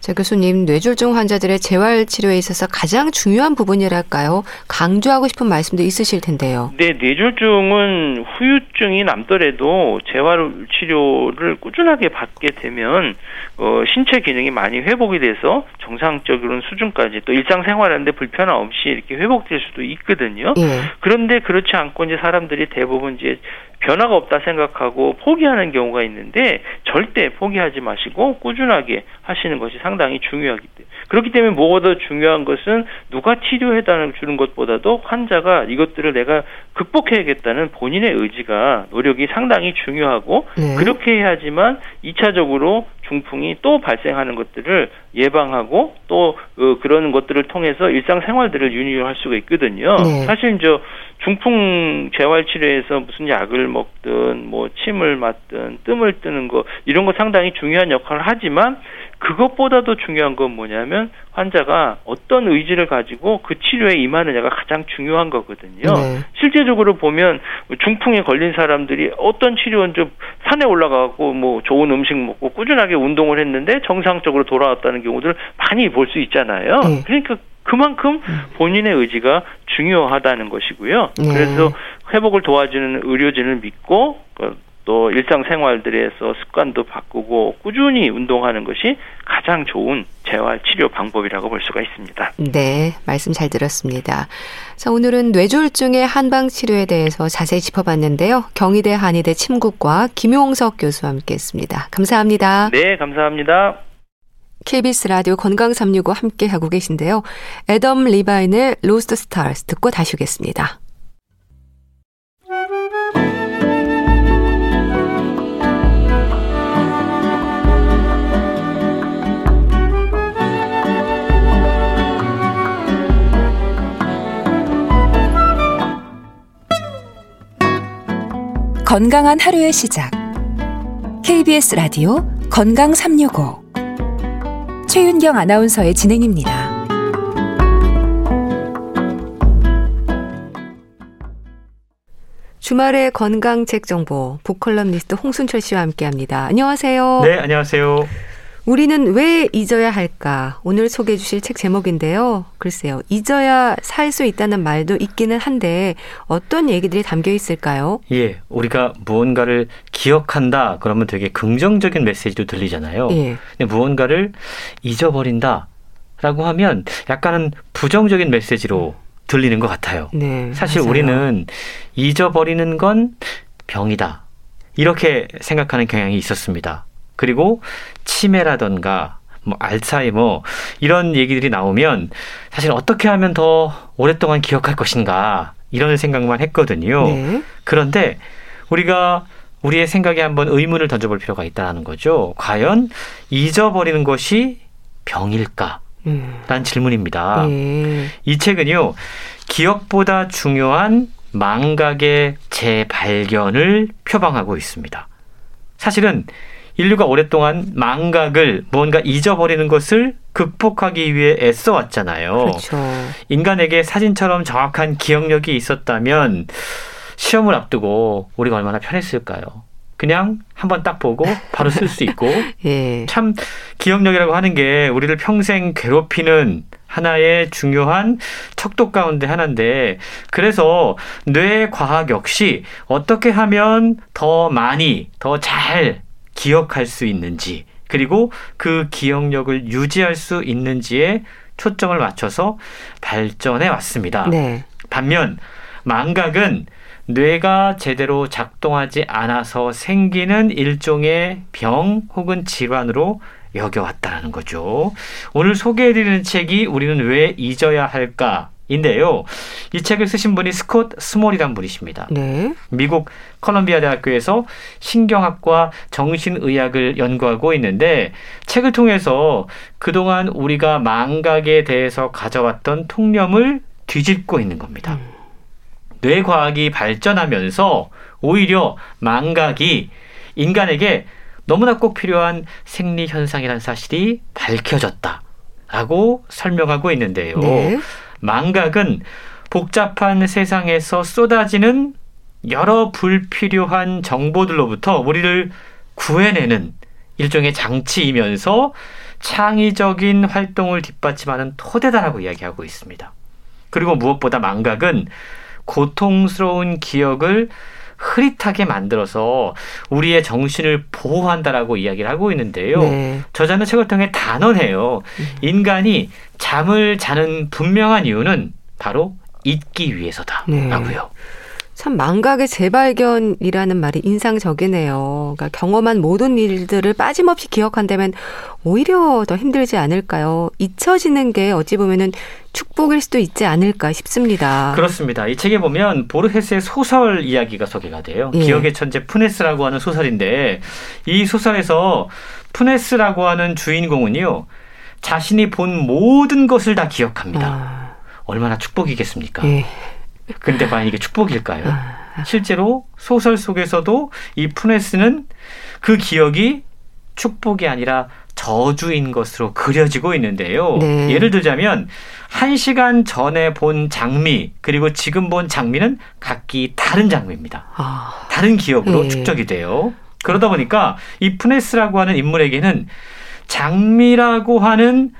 자, 교수님, 뇌졸중 환자들의 재활 치료에 있어서 가장 중요한 부분이랄까요? 강조하고 싶은 말씀도 있으실 텐데요. 네, 뇌졸중은 후유증이 남더라도 재활 치료를 꾸준하게 받게 되면 어, 신체 기능이 많이 회복이 돼서 정상적인 수준까지 또 일상생활하는데 불편함 없이 이렇게 회복될 수도 있거든요. 예. 그런데 그렇지 않고 이제 사람들이 대부분 이제 변화가 없다 생각하고 포기하는 경우가 있는데 절대 포기하지 마시고 꾸준하게 하시는 것이 상당히 중요하기 때문에 그렇기 때문에 무엇보다 중요한 것은 누가 치료해 주는 것보다도 환자가 이것들을 내가 극복해야겠다는 본인의 의지가 노력이 상당히 중요하고 네. 그렇게 해야지만 2차적으로 중풍이 또 발생하는 것들을 예방하고 또 어, 그런 것들을 통해서 일상생활들을 유지할 수가 있거든요. 네. 사실 저 중풍 재활 치료에서 무슨 약을 먹든 뭐 침을 맞든 뜸을 뜨는 거 이런 거 상당히 중요한 역할을 하지만 그것보다도 중요한 건 뭐냐면 환자가 어떤 의지를 가지고 그 치료에 임하느냐가 가장 중요한 거거든요. 네. 실제적으로 보면 중풍에 걸린 사람들이 어떤 치료원 좀 산에 올라가고 뭐 좋은 음식 먹고 꾸준하게 운동을 했는데 정상적으로 돌아왔다는 경우들 많이 볼 수 있잖아요. 네. 그러니까 그만큼 본인의 의지가 중요하다는 것이고요. 네. 그래서 회복을 도와주는 의료진을 믿고 그 또 일상 생활들에서 습관도 바꾸고 꾸준히 운동하는 것이 가장 좋은 재활 치료 방법이라고 볼 수가 있습니다. 네, 말씀 잘 들었습니다. 자, 오늘은 뇌졸중의 한방 치료에 대해서 자세히 짚어봤는데요. 경희대 한의대 침구과 김용석 교수와 함께했습니다. 감사합니다. 네, 감사합니다. KBS 라디오 건강 365 함께 하고 계신데요. 애덤 리바인의 Lost Stars 듣고 다시 오겠습니다. 건강한 하루의 시작. KBS 라디오 건강 365. 최윤경 아나운서의 진행입니다. 주말의 건강 책 정보 북컬럼니스트 홍순철 씨와 함께합니다. 안녕하세요. 네, 안녕하세요. 우리는 왜 잊어야 할까? 오늘 소개해 주실 책 제목인데요. 글쎄요. 잊어야 살 수 있다는 말도 있기는 한데 어떤 얘기들이 담겨 있을까요? 예. 우리가 무언가를 기억한다 그러면 되게 긍정적인 메시지도 들리잖아요. 예. 근데 무언가를 잊어버린다 라고 하면 약간은 부정적인 메시지로 들리는 것 같아요. 네, 사실 맞아요. 우리는 잊어버리는 건 병이다. 이렇게 생각하는 경향이 있었습니다. 그리고 치매라던가 뭐 알츠하이머 이런 얘기들이 나오면 사실 어떻게 하면 더 오랫동안 기억할 것인가 이런 생각만 했거든요. 네. 그런데 우리가 우리의 생각에 한번 의문을 던져볼 필요가 있다는 거죠. 과연 잊어버리는 것이 병일까? 음. 라는 질문입니다. 네. 이 책은요, 기억보다 중요한 망각의 재발견을 표방하고 있습니다. 사실은 인류가 오랫동안 망각을 뭔가 잊어버리는 것을 극복하기 위해 애써 왔잖아요. 그렇죠. 인간에게 사진처럼 정확한 기억력이 있었다면 시험을 앞두고 우리가 얼마나 편했을까요? 그냥 한번 딱 보고 바로 쓸 수 있고 예. 참 기억력이라고 하는 게 우리를 평생 괴롭히는 하나의 중요한 척도 가운데 하나인데 그래서 뇌 과학 역시 어떻게 하면 더 많이 더 잘 기억할 수 있는지 그리고 그 기억력을 유지할 수 있는지에 초점을 맞춰서 발전해 왔습니다. 네. 반면 망각은 뇌가 제대로 작동하지 않아서 생기는 일종의 병 혹은 질환으로 여겨왔다는 거죠. 오늘 소개해드리는 책이 우리는 왜 잊어야 할까? 인데요. 이 책을 쓰신 분이 스콧 스몰이란 분이십니다. 네. 미국 컬럼비아 대학교에서 신경학과 정신의학을 연구하고 있는데 책을 통해서 그동안 우리가 망각에 대해서 가져왔던 통념을 뒤집고 있는 겁니다. 음. 뇌과학이 발전하면서 오히려 망각이 인간에게 너무나 꼭 필요한 생리 현상이라는 사실이 밝혀졌다라고 설명하고 있는데요. 네. 망각은 복잡한 세상에서 쏟아지는 여러 불필요한 정보들로부터 우리를 구해내는 일종의 장치이면서 창의적인 활동을 뒷받침하는 토대다라고 이야기하고 있습니다. 그리고 무엇보다 망각은 고통스러운 기억을 흐릿하게 만들어서 우리의 정신을 보호한다라고 이야기를 하고 있는데요. 네. 저자는 책을 통해 단언해요. 음. 인간이 잠을 자는 분명한 이유는 바로 잊기 위해서다라고요. 네. 참 망각의 재발견이라는 말이 인상적이네요. 그러니까 경험한 모든 일들을 빠짐없이 기억한다면 오히려 더 힘들지 않을까요? 잊혀지는 게 어찌 보면은 축복일 수도 있지 않을까 싶습니다. 그렇습니다. 이 책에 보면 보르헤스의 소설 이야기가 소개가 돼요. 예. 기억의 천재 푸네스라고 하는 소설인데 이 소설에서 푸네스라고 하는 주인공은요. 자신이 본 모든 것을 다 기억합니다. 아. 얼마나 축복이겠습니까? 예. 근데 과연 이게 축복일까요? 아. 실제로 소설 속에서도 이 푸네스는 그 기억이 축복이 아니라 저주인 것으로 그려지고 있는데요. 네. 예를 들자면 한 시간 전에 본 장미 그리고 지금 본 장미는 각기 다른 장미입니다. 아. 다른 기억으로 네. 축적이 돼요. 그러다 보니까 이 푸네스라고 하는 인물에게는 장미라고 하는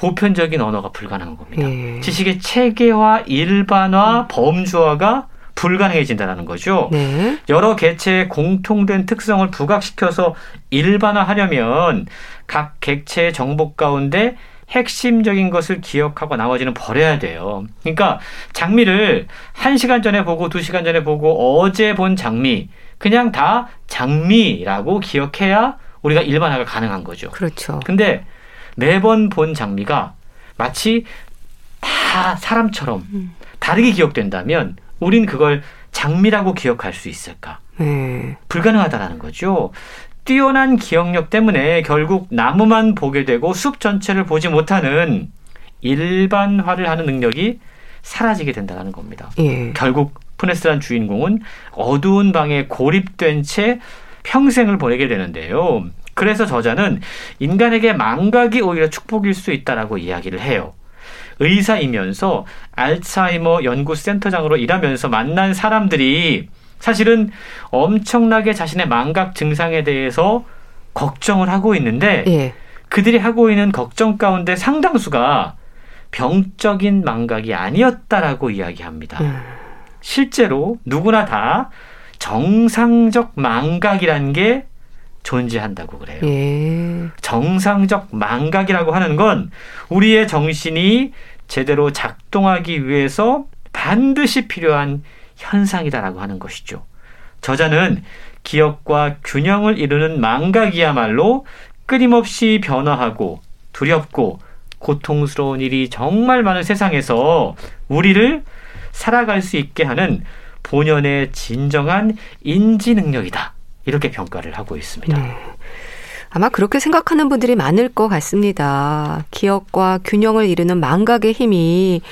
보편적인 언어가 불가능한 겁니다. 예. 지식의 체계화, 일반화, 음. 범주화가 불가능해진다는 거죠. 네. 여러 객체의 공통된 특성을 부각시켜서 일반화하려면 각 객체의 정보 가운데 핵심적인 것을 기억하고 나머지는 버려야 돼요. 그러니까 장미를 한시간 전에 보고 두시간 전에 보고 어제 본 장미 그냥 다 장미라고 기억해야 우리가 일반화가 가능한 거죠. 그렇죠. 근데 매번 본 장미가 마치 다 사람처럼 음. 다르게 기억된다면 우린 그걸 장미라고 기억할 수 있을까? 네. 불가능하다라는 거죠. 뛰어난 기억력 때문에 결국 나무만 보게 되고 숲 전체를 보지 못하는 일반화를 하는 능력이 사라지게 된다는 겁니다. 예. 결국 푸네스란 주인공은 어두운 방에 고립된 채 평생을 보내게 되는데요. 그래서 저자는 인간에게 망각이 오히려 축복일 수 있다라고 이야기를 해요. 의사이면서 알츠하이머 연구센터장으로 일하면서 만난 사람들이 사실은 엄청나게 자신의 망각 증상에 대해서 걱정을 하고 있는데 예. 그들이 하고 있는 걱정 가운데 상당수가 병적인 망각이 아니었다라고 이야기합니다. 음. 실제로 누구나 다 정상적 망각이라는 게 존재한다고 그래요. 예. 정상적 망각이라고 하는 건 우리의 정신이 제대로 작동하기 위해서 반드시 필요한 현상이다라고 하는 것이죠. 저자는 기억과 균형을 이루는 망각이야말로 끊임없이 변화하고 두렵고 고통스러운 일이 정말 많은 세상에서 우리를 살아갈 수 있게 하는 본연의 진정한 인지 능력이다. 이렇게 평가를 하고 있습니다. 네. 아마 그렇게 생각하는 분들이 많을 것 같습니다. 기억과 균형을 이루는 망각의 힘이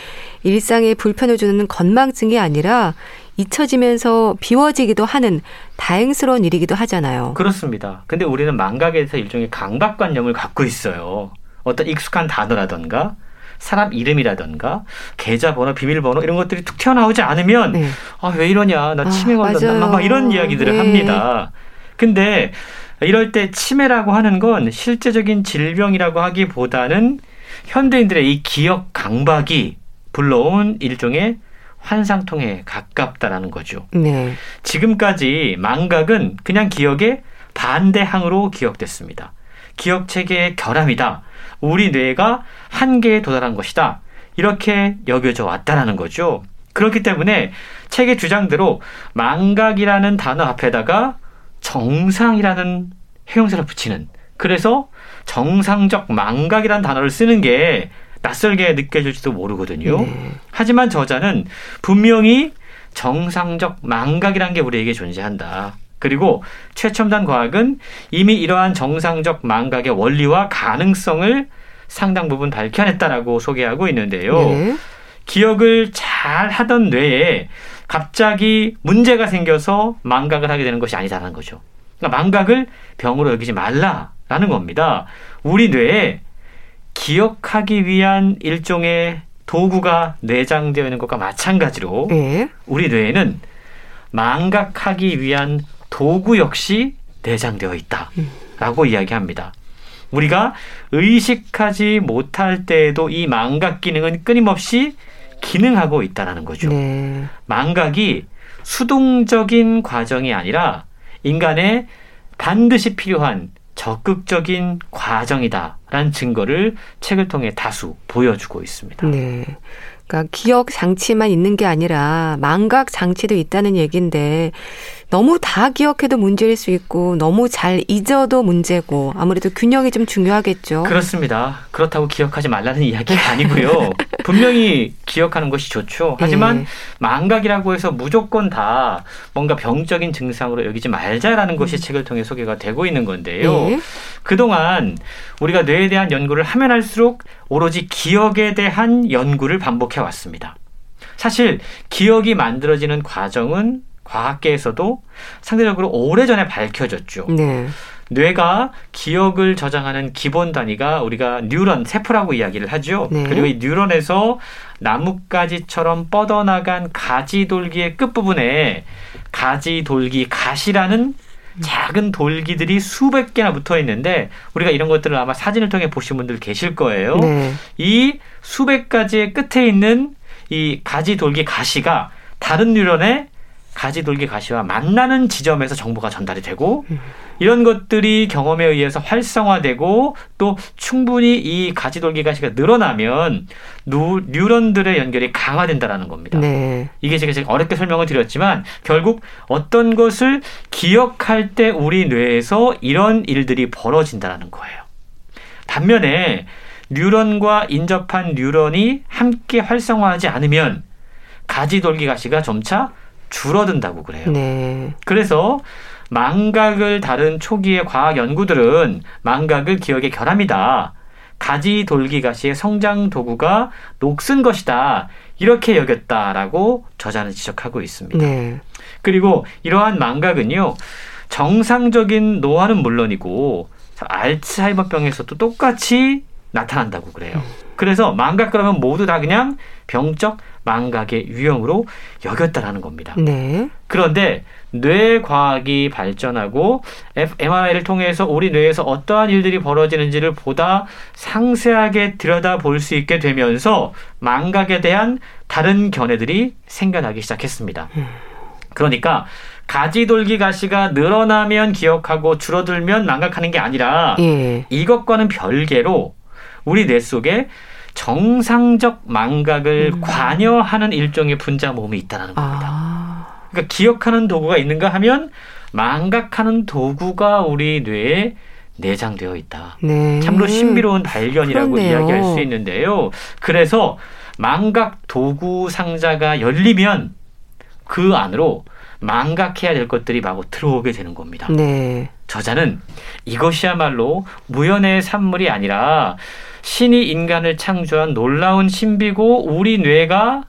일상에 불편을 주는 건망증이 아니라 잊혀지면서 비워지기도 하는 다행스러운 일이기도 하잖아요. 그렇습니다. 근데 우리는 망각에서 일종의 강박관념을 갖고 있어요. 어떤 익숙한 단어라던가 사람 이름이라던가 계좌번호, 비밀번호 이런 것들이 툭 튀어나오지 않으면 네. 아왜 이러냐 나 아, 치매 아, 걸렸나 막 이런 이야기들을 네. 합니다. 근데 이럴 때 치매라고 하는 건 실제적인 질병이라고 하기보다는 현대인들의 이 기억 강박이 불러온 일종의 환상통에 가깝다라는 거죠. 네. 지금까지 망각은 그냥 기억의 반대항으로 기억됐습니다. 기억 체계의 결함이다. 우리 뇌가 한계에 도달한 것이다. 이렇게 여겨져 왔다라는 거죠. 그렇기 때문에 책의 주장대로 망각이라는 단어 앞에다가 정상이라는 형용사를 붙이는 그래서 정상적 망각이라는 단어를 쓰는 게 낯설게 느껴질지도 모르거든요. 네. 하지만 저자는 분명히 정상적 망각이라는 게 우리에게 존재한다. 그리고 최첨단 과학은 이미 이러한 정상적 망각의 원리와 가능성을 상당 부분 밝혀냈다라고 소개하고 있는데요. 네. 기억을 잘 하던 뇌에 갑자기 문제가 생겨서 망각을 하게 되는 것이 아니다라는 거죠. 그러니까 망각을 병으로 여기지 말라라는 겁니다. 우리 뇌에 기억하기 위한 일종의 도구가 내장되어 있는 것과 마찬가지로 네. 우리 뇌에는 망각하기 위한 도구 역시 내장되어 있다 라고 음. 이야기합니다. 우리가 의식하지 못할 때에도 이 망각 기능은 끊임없이 기능하고 있다는 거죠. 네. 망각이 수동적인 과정이 아니라 인간의 반드시 필요한 적극적인 과정이다라는 증거를 책을 통해 다수 보여주고 있습니다. 네. 그러니까 기억 장치만 있는 게 아니라 망각 장치도 있다는 얘기인데 너무 다 기억해도 문제일 수 있고 너무 잘 잊어도 문제고 아무래도 균형이 좀 중요하겠죠. 그렇습니다. 그렇다고 기억하지 말라는 이야기가 아니고요. 분명히 기억하는 것이 좋죠. 하지만 네. 망각이라고 해서 무조건 다 뭔가 병적인 증상으로 여기지 말자라는 것이 음. 책을 통해 소개가 되고 있는 건데요. 네. 그동안 우리가 뇌에 대한 연구를 하면 할수록 오로지 기억에 대한 연구를 반복해 왔습니다. 사실 기억이 만들어지는 과정은 과학계에서도 상대적으로 오래전에 밝혀졌죠. 네. 뇌가 기억을 저장하는 기본 단위가 우리가 뉴런, 세포라고 이야기를 하죠. 네. 그리고 이 뉴런에서 나뭇가지처럼 뻗어나간 가지돌기의 끝부분에 가지돌기 가시라는 작은 돌기들이 수백 개나 붙어 있는데 우리가 이런 것들을 아마 사진을 통해 보신 분들 계실 거예요. 네. 이 수백 가지의 끝에 있는 이 가지 돌기 가시가 다른 뉴런의 가지돌기 가시와 만나는 지점에서 정보가 전달이 되고 이런 것들이 경험에 의해서 활성화되고 또 충분히 이 가지돌기 가시가 늘어나면 누, 뉴런들의 연결이 강화된다라는 겁니다. 네. 이게 제가 어렵게 설명을 드렸지만 결국 어떤 것을 기억할 때 우리 뇌에서 이런 일들이 벌어진다는 거예요. 반면에 뉴런과 인접한 뉴런이 함께 활성화하지 않으면 가지돌기 가시가 점차 줄어든다고 그래요. 네. 그래서 망각을 다룬 초기의 과학 연구들은 망각을 기억의 결함이다. 가지 돌기 가시의 성장 도구가 녹슨 것이다. 이렇게 여겼다라고 저자는 지적하고 있습니다. 네. 그리고 이러한 망각은요. 정상적인 노화는 물론이고 알츠하이머병에서도 똑같이 나타난다고 그래요. 음. 그래서 망각 그러면 모두 다 그냥 병적 망각의 유형으로 여겼다라는 겁니다. 네. 그런데 뇌과학이 발전하고 MRI를 통해서 우리 뇌에서 어떠한 일들이 벌어지는지를 보다 상세하게 들여다볼 수 있게 되면서 망각에 대한 다른 견해들이 생겨나기 시작했습니다. 음. 그러니까 가지돌기 가시가 늘어나면 기억하고 줄어들면 망각하는 게 아니라 예. 이것과는 별개로 우리 뇌 속에 정상적 망각을 음. 관여하는 일종의 분자 모음이 있다는 겁니다. 아. 그러니까 기억하는 도구가 있는가 하면 망각하는 도구가 우리 뇌에 내장되어 있다. 네. 참으로 신비로운 발견이라고 그렇네요. 이야기할 수 있는데요. 그래서 망각 도구 상자가 열리면 그 안으로 망각해야 될 것들이 마구 들어오게 되는 겁니다. 네. 저자는 이것이야말로 무연의 산물이 아니라 신이 인간을 창조한 놀라운 신비고 우리 뇌가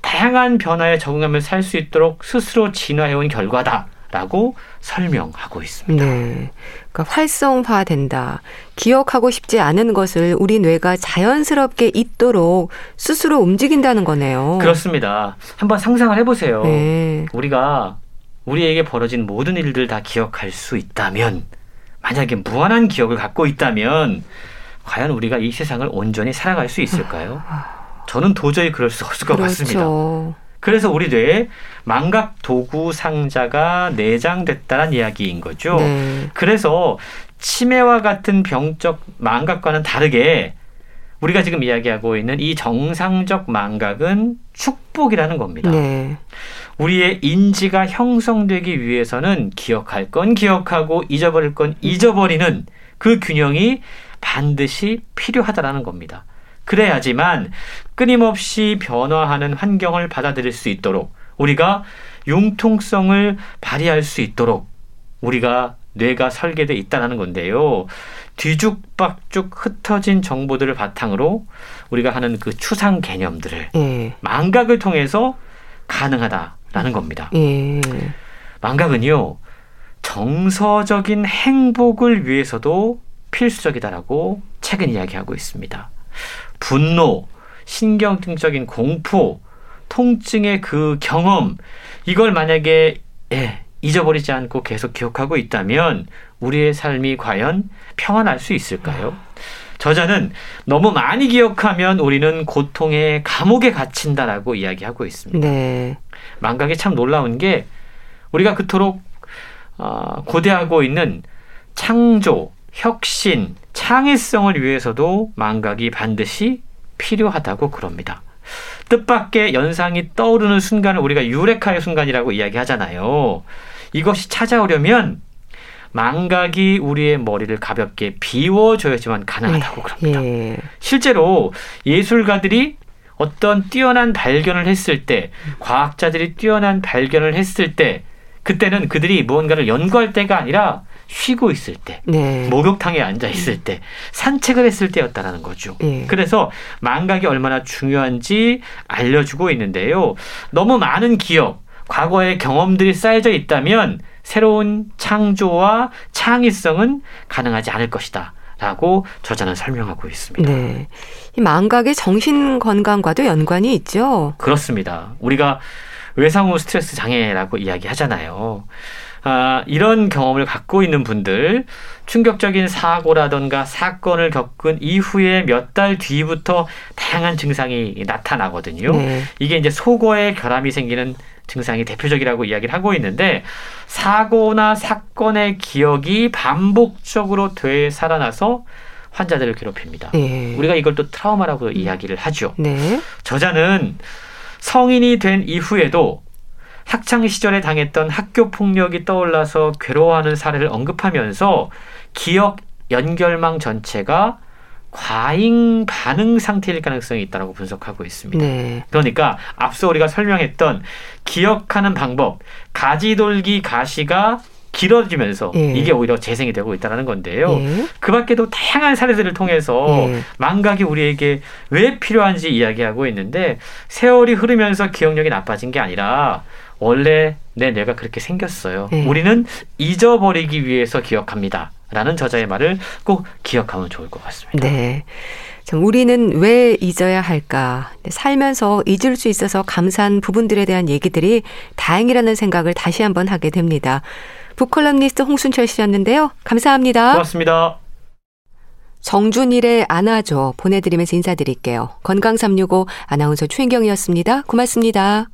다양한 변화에 적응하며 살 수 있도록 스스로 진화해온 결과다. 라고 설명하고 있습니다. 네. 그러니까 활성화된다. 기억하고 싶지 않은 것을 우리 뇌가 자연스럽게 잊도록 스스로 움직인다는 거네요. 그렇습니다. 한번 상상을 해보세요. 네. 우리가 우리에게 벌어진 모든 일들 다 기억할 수 있다면, 만약에 무한한 기억을 갖고 있다면, 과연 우리가 이 세상을 온전히 살아갈 수 있을까요? 저는 도저히 그럴 수 없을 것 그렇죠. 같습니다. 그래서 우리 뇌에 망각 도구 상자가 내장됐다는 이야기인 거죠. 네. 그래서 치매와 같은 병적 망각과는 다르게 우리가 지금 이야기하고 있는 이 정상적 망각은 축복이라는 겁니다. 네. 우리의 인지가 형성되기 위해서는 기억할 건 기억하고 잊어버릴 건 잊어버리는 그 균형이 반드시 필요하다라는 겁니다. 그래야지만 끊임없이 변화하는 환경을 받아들일 수 있도록 우리가 융통성을 발휘할 수 있도록 우리가 뇌가 설계돼 있다는 건데요. 뒤죽박죽 흩어진 정보들을 바탕으로 우리가 하는 그 추상 개념들을 예. 망각을 통해서 가능하다라는 겁니다. 예. 망각은요, 정서적인 행복을 위해서도 필수적이다라고 책은 이야기하고 있습니다. 분노, 신경증적인 공포, 통증의 그 경험, 이걸 만약에 예, 잊어버리지 않고 계속 기억하고 있다면 우리의 삶이 과연 평안할 수 있을까요? 저자는 너무 많이 기억하면 우리는 고통의 감옥에 갇힌다라고 이야기하고 있습니다. 네. 망각이 참 놀라운 게 우리가 그토록 어, 고대하고 있는 창조, 혁신, 창의성을 위해서도 망각이 반드시 필요하다고 그럽니다. 뜻밖의 연상이 떠오르는 순간을 우리가 유레카의 순간이라고 이야기하잖아요. 이것이 찾아오려면 망각이 우리의 머리를 가볍게 비워줘야지만 가능하다고 예, 그럽니다. 예. 실제로 예술가들이 어떤 뛰어난 발견을 했을 때, 과학자들이 뛰어난 발견을 했을 때, 그때는 그들이 무언가를 연구할 때가 아니라 쉬고 있을 때, 네. 목욕탕에 앉아 있을 때, 산책을 했을 때였다라는 거죠. 네. 그래서 망각이 얼마나 중요한지 알려주고 있는데요. 너무 많은 기억, 과거의 경험들이 쌓여져 있다면 새로운 창조와 창의성은 가능하지 않을 것이다. 라고 저자는 설명하고 있습니다. 네. 이 망각의 정신 건강과도 연관이 있죠? 그렇습니다. 우리가 외상후 스트레스 장애라고 이야기하잖아요. 아, 이런 경험을 갖고 있는 분들 충격적인 사고라던가 사건을 겪은 이후에 몇 달 뒤부터 다양한 증상이 나타나거든요. 네. 이게 이제 속어에 결함이 생기는 증상이 대표적이라고 이야기를 하고 있는데 사고나 사건의 기억이 반복적으로 되살아나서 환자들을 괴롭힙니다. 네. 우리가 이걸 또 트라우마라고 음. 이야기를 하죠. 네. 저자는 성인이 된 이후에도 학창 시절에 당했던 학교 폭력이 떠올라서 괴로워하는 사례를 언급하면서 기억 연결망 전체가 과잉 반응 상태일 가능성이 있다고 분석하고 있습니다. 네. 그러니까 앞서 우리가 설명했던 기억하는 방법, 가지돌기 가시가 길어지면서 예. 이게 오히려 재생이 되고 있다는 건데요. 예. 그 밖에도 다양한 사례들을 통해서 예. 망각이 우리에게 왜 필요한지 이야기하고 있는데 세월이 흐르면서 기억력이 나빠진 게 아니라 원래 내 뇌가 그렇게 생겼어요. 네. 우리는 잊어버리기 위해서 기억합니다. 라는 저자의 말을 꼭 기억하면 좋을 것 같습니다. 네. 참 우리는 왜 잊어야 할까? 살면서 잊을 수 있어서 감사한 부분들에 대한 얘기들이 다행이라는 생각을 다시 한번 하게 됩니다. 북컬럼니스트 홍순철 씨였는데요. 감사합니다. 고맙습니다. 정준일의 안아줘 보내드리면서 인사드릴게요. 건강365 아나운서 최인경이었습니다. 고맙습니다.